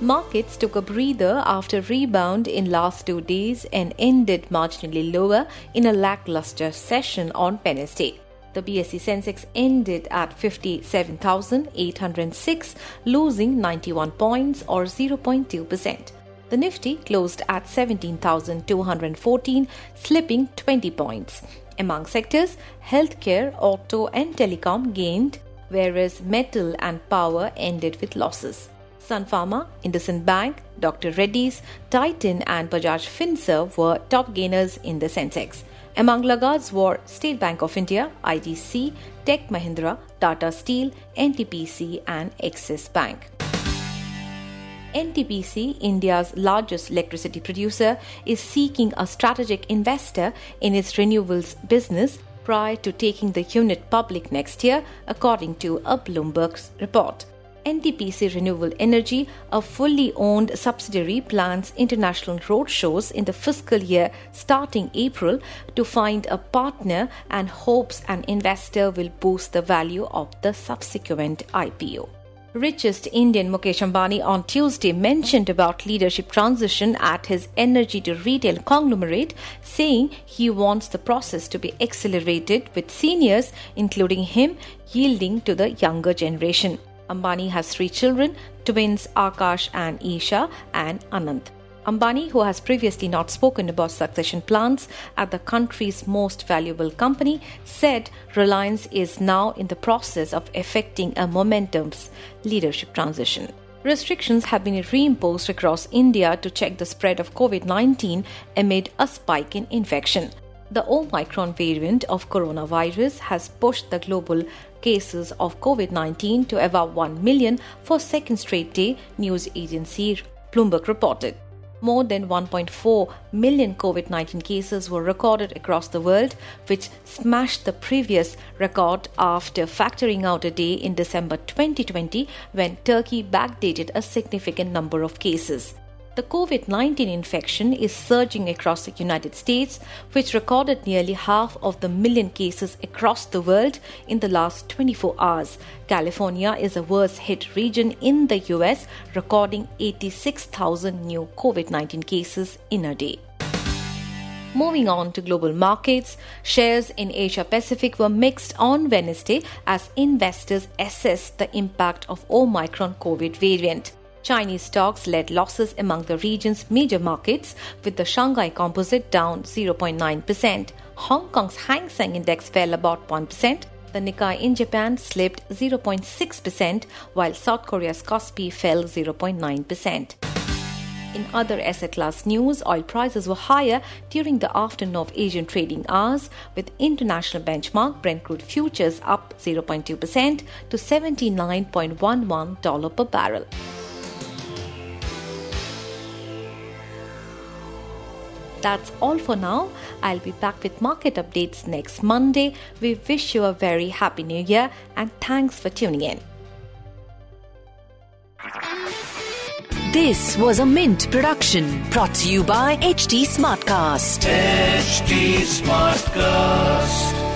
Markets took a breather after rebound in last two days and ended marginally lower in a lackluster session on Wednesday. The BSE Sensex ended at 57,806, losing 91 points or 0.2%. The Nifty closed at 17,214, slipping 20 points. Among sectors, healthcare, auto, and telecom gained, whereas metal and power ended with losses. Sun Pharma, IndusInd Bank, Dr. Reddy's, Titan, and Bajaj Finserv were top gainers in the Sensex. Among laggards were State Bank of India, ITC, Tech Mahindra, Tata Steel, NTPC, and Axis Bank. NTPC, India's largest electricity producer, is seeking a strategic investor in its renewables business prior to taking the unit public next year, according to a Bloomberg report. NTPC Renewable Energy, a fully owned subsidiary, plans international roadshows in the fiscal year starting April to find a partner and hopes an investor will boost the value of the subsequent IPO. Richest Indian Mukesh Ambani on Tuesday mentioned about leadership transition at his energy to retail conglomerate, saying he wants the process to be accelerated with seniors, including him, yielding to the younger generation. Ambani has three children twins Akash and Isha and Anant. Ambani, who has previously not spoken about succession plans at the country's most valuable company, said Reliance is now in the process of effecting a momentum's leadership transition. Restrictions have been reimposed across India to check the spread of COVID 19 amid a spike in infection. The Omicron variant of coronavirus has pushed the global cases of COVID 19 to above 1 million for second straight day, news agency Bloomberg reported. More than 1.4 million COVID 19 cases were recorded across the world, which smashed the previous record after factoring out a day in December 2020 when Turkey backdated a significant number of cases. The COVID 19 infection is surging across the United States, which recorded nearly half of the million cases across the world in the last 24 hours. California is the worst hit region in the US, recording 86,000 new COVID 19 cases in a day. Moving on to global markets, shares in Asia Pacific were mixed on Wednesday as investors assessed the impact of Omicron COVID variant. Chinese stocks led losses among the region's major markets, with the Shanghai Composite down 0.9%. Hong Kong's Hang Seng Index fell about 1%. The Nikkei in Japan slipped 0.6%, while South Korea's Kospi fell 0.9%. In other asset class news, oil prices were higher during the afternoon of Asian trading hours, with international benchmark Brent crude futures up 0.2% to $79.11 per barrel. That's all for now. I'll be back with market updates next Monday. We wish you a very happy new year and thanks for tuning in. This was a Mint production brought to you by HT Smartcast. HT Smartcast.